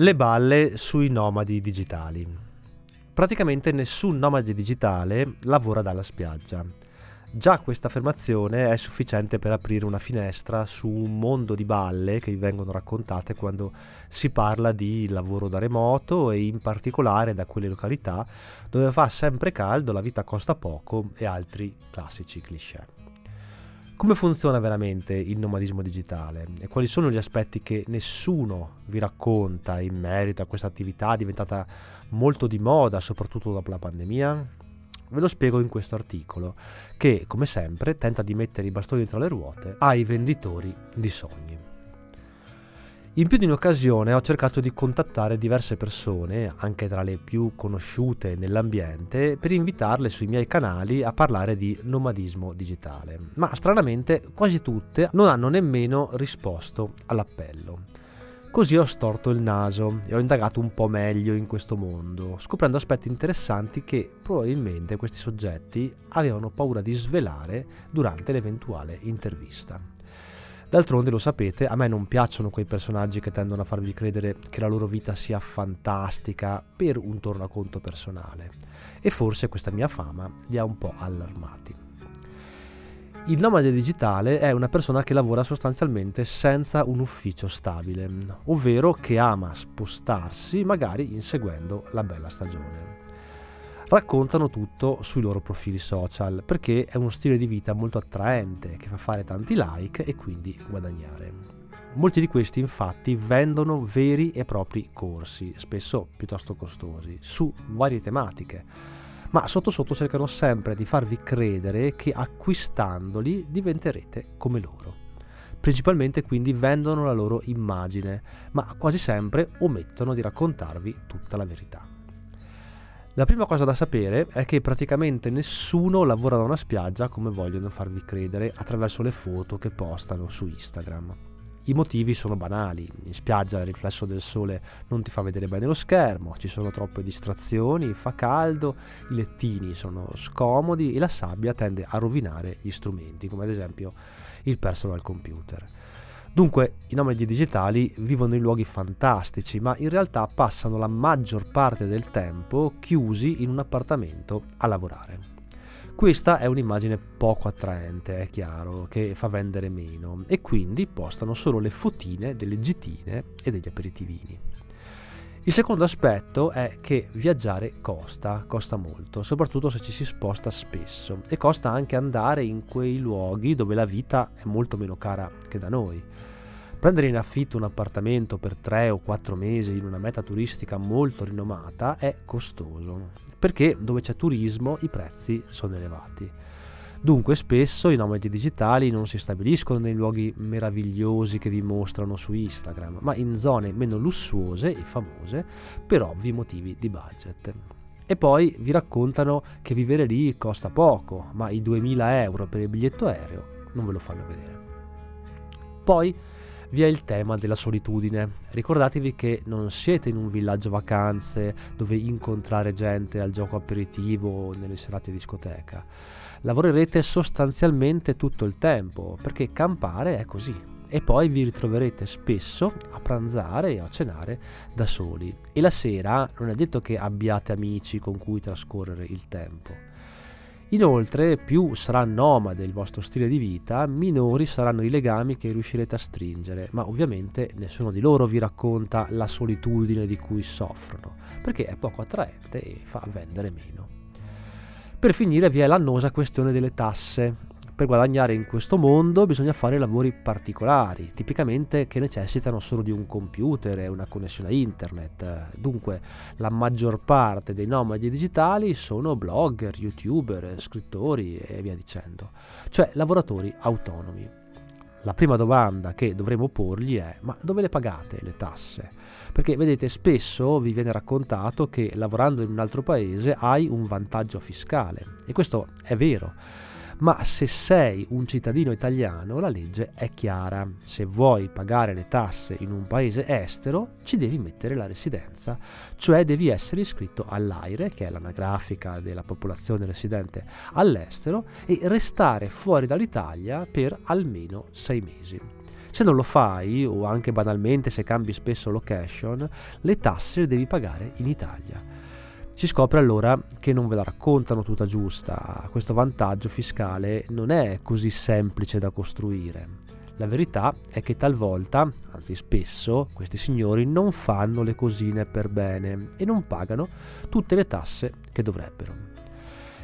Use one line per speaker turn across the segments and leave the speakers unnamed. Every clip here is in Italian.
Le balle sui nomadi digitali. Praticamente nessun nomade digitale lavora dalla spiaggia. Già questa affermazione è sufficiente per aprire una finestra su un mondo di balle che vi vengono raccontate quando si parla di lavoro da remoto e in particolare da quelle località dove fa sempre caldo, la vita costa poco e altri classici cliché. Come funziona veramente il nomadismo digitale e quali sono gli aspetti che nessuno vi racconta in merito a questa attività diventata molto di moda, soprattutto dopo la pandemia? Ve lo spiego in questo articolo, che come sempre tenta di mettere i bastoni tra le ruote ai venditori di sogni. In più di un'occasione ho cercato di contattare diverse persone, anche tra le più conosciute nell'ambiente, per invitarle sui miei canali a parlare di nomadismo digitale, ma stranamente quasi tutte non hanno nemmeno risposto all'appello. Così ho storto il naso e ho indagato un po' meglio in questo mondo, scoprendo aspetti interessanti che probabilmente questi soggetti avevano paura di svelare durante l'eventuale intervista. D'altronde lo sapete, a me non piacciono quei personaggi che tendono a farvi credere che la loro vita sia fantastica per un tornaconto personale. E forse questa mia fama li ha un po' allarmati. Il nomade digitale è una persona che lavora sostanzialmente senza un ufficio stabile, ovvero che ama spostarsi magari inseguendo la bella stagione raccontano tutto sui loro profili social perché è uno stile di vita molto attraente che fa fare tanti like e quindi guadagnare. Molti di questi infatti vendono veri e propri corsi, spesso piuttosto costosi, su varie tematiche, ma sotto sotto cercano sempre di farvi credere che acquistandoli diventerete come loro. Principalmente quindi vendono la loro immagine, ma quasi sempre omettono di raccontarvi tutta la verità. La prima cosa da sapere è che praticamente nessuno lavora da una spiaggia come vogliono farvi credere attraverso le foto che postano su Instagram. I motivi sono banali, in spiaggia il riflesso del sole non ti fa vedere bene lo schermo, ci sono troppe distrazioni, fa caldo, i lettini sono scomodi e la sabbia tende a rovinare gli strumenti, come ad esempio il personal computer. Dunque i nomadi digitali vivono in luoghi fantastici, ma in realtà passano la maggior parte del tempo chiusi in un appartamento a lavorare. Questa è un'immagine poco attraente, è chiaro, che fa vendere meno e quindi postano solo le fotine delle gitine e degli aperitivini. Il secondo aspetto è che viaggiare costa, costa molto, soprattutto se ci si sposta spesso e costa anche andare in quei luoghi dove la vita è molto meno cara che da noi. Prendere in affitto un appartamento per 3 o 4 mesi in una meta turistica molto rinomata è costoso, perché dove c'è turismo i prezzi sono elevati. Dunque spesso i nomadi digitali non si stabiliscono nei luoghi meravigliosi che vi mostrano su Instagram, ma in zone meno lussuose e famose per ovvi motivi di budget. E poi vi raccontano che vivere lì costa poco, ma i 2000 euro per il biglietto aereo non ve lo fanno vedere. Poi vi è il tema della solitudine. Ricordatevi che non siete in un villaggio vacanze dove incontrare gente al gioco aperitivo o nelle serate discoteca. Lavorerete sostanzialmente tutto il tempo perché campare è così. E poi vi ritroverete spesso a pranzare e a cenare da soli. E la sera non è detto che abbiate amici con cui trascorrere il tempo. Inoltre, più sarà nomade il vostro stile di vita, minori saranno i legami che riuscirete a stringere, ma ovviamente nessuno di loro vi racconta la solitudine di cui soffrono, perché è poco attraente e fa vendere meno. Per finire vi è l'annosa questione delle tasse. Per guadagnare in questo mondo bisogna fare lavori particolari, tipicamente che necessitano solo di un computer e una connessione a internet. Dunque, la maggior parte dei nomadi digitali sono blogger, youtuber, scrittori e via dicendo, cioè lavoratori autonomi. La prima domanda che dovremo porgli è ma dove le pagate le tasse? Perché vedete spesso vi viene raccontato che lavorando in un altro paese hai un vantaggio fiscale e questo è vero ma se sei un cittadino italiano la legge è chiara. Se vuoi pagare le tasse in un paese estero ci devi mettere la residenza, cioè devi essere iscritto all'AIRE, che è l'anagrafica della popolazione residente all'estero, e restare fuori dall'Italia per almeno sei mesi. Se non lo fai, o anche banalmente se cambi spesso location, le tasse le devi pagare in Italia. Si scopre allora che non ve la raccontano tutta giusta, questo vantaggio fiscale non è così semplice da costruire. La verità è che talvolta, anzi spesso, questi signori non fanno le cosine per bene e non pagano tutte le tasse che dovrebbero.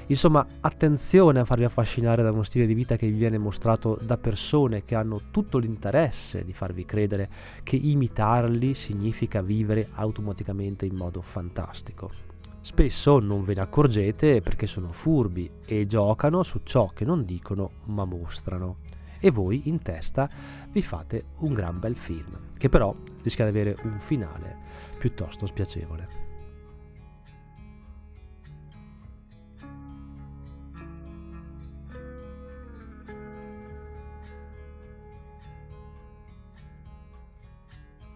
Insomma, attenzione a farvi affascinare da uno stile di vita che vi viene mostrato da persone che hanno tutto l'interesse di farvi credere che imitarli significa vivere automaticamente in modo fantastico. Spesso non ve ne accorgete perché sono furbi e giocano su ciò che non dicono ma mostrano. E voi in testa vi fate un gran bel film, che però rischia di avere un finale piuttosto spiacevole.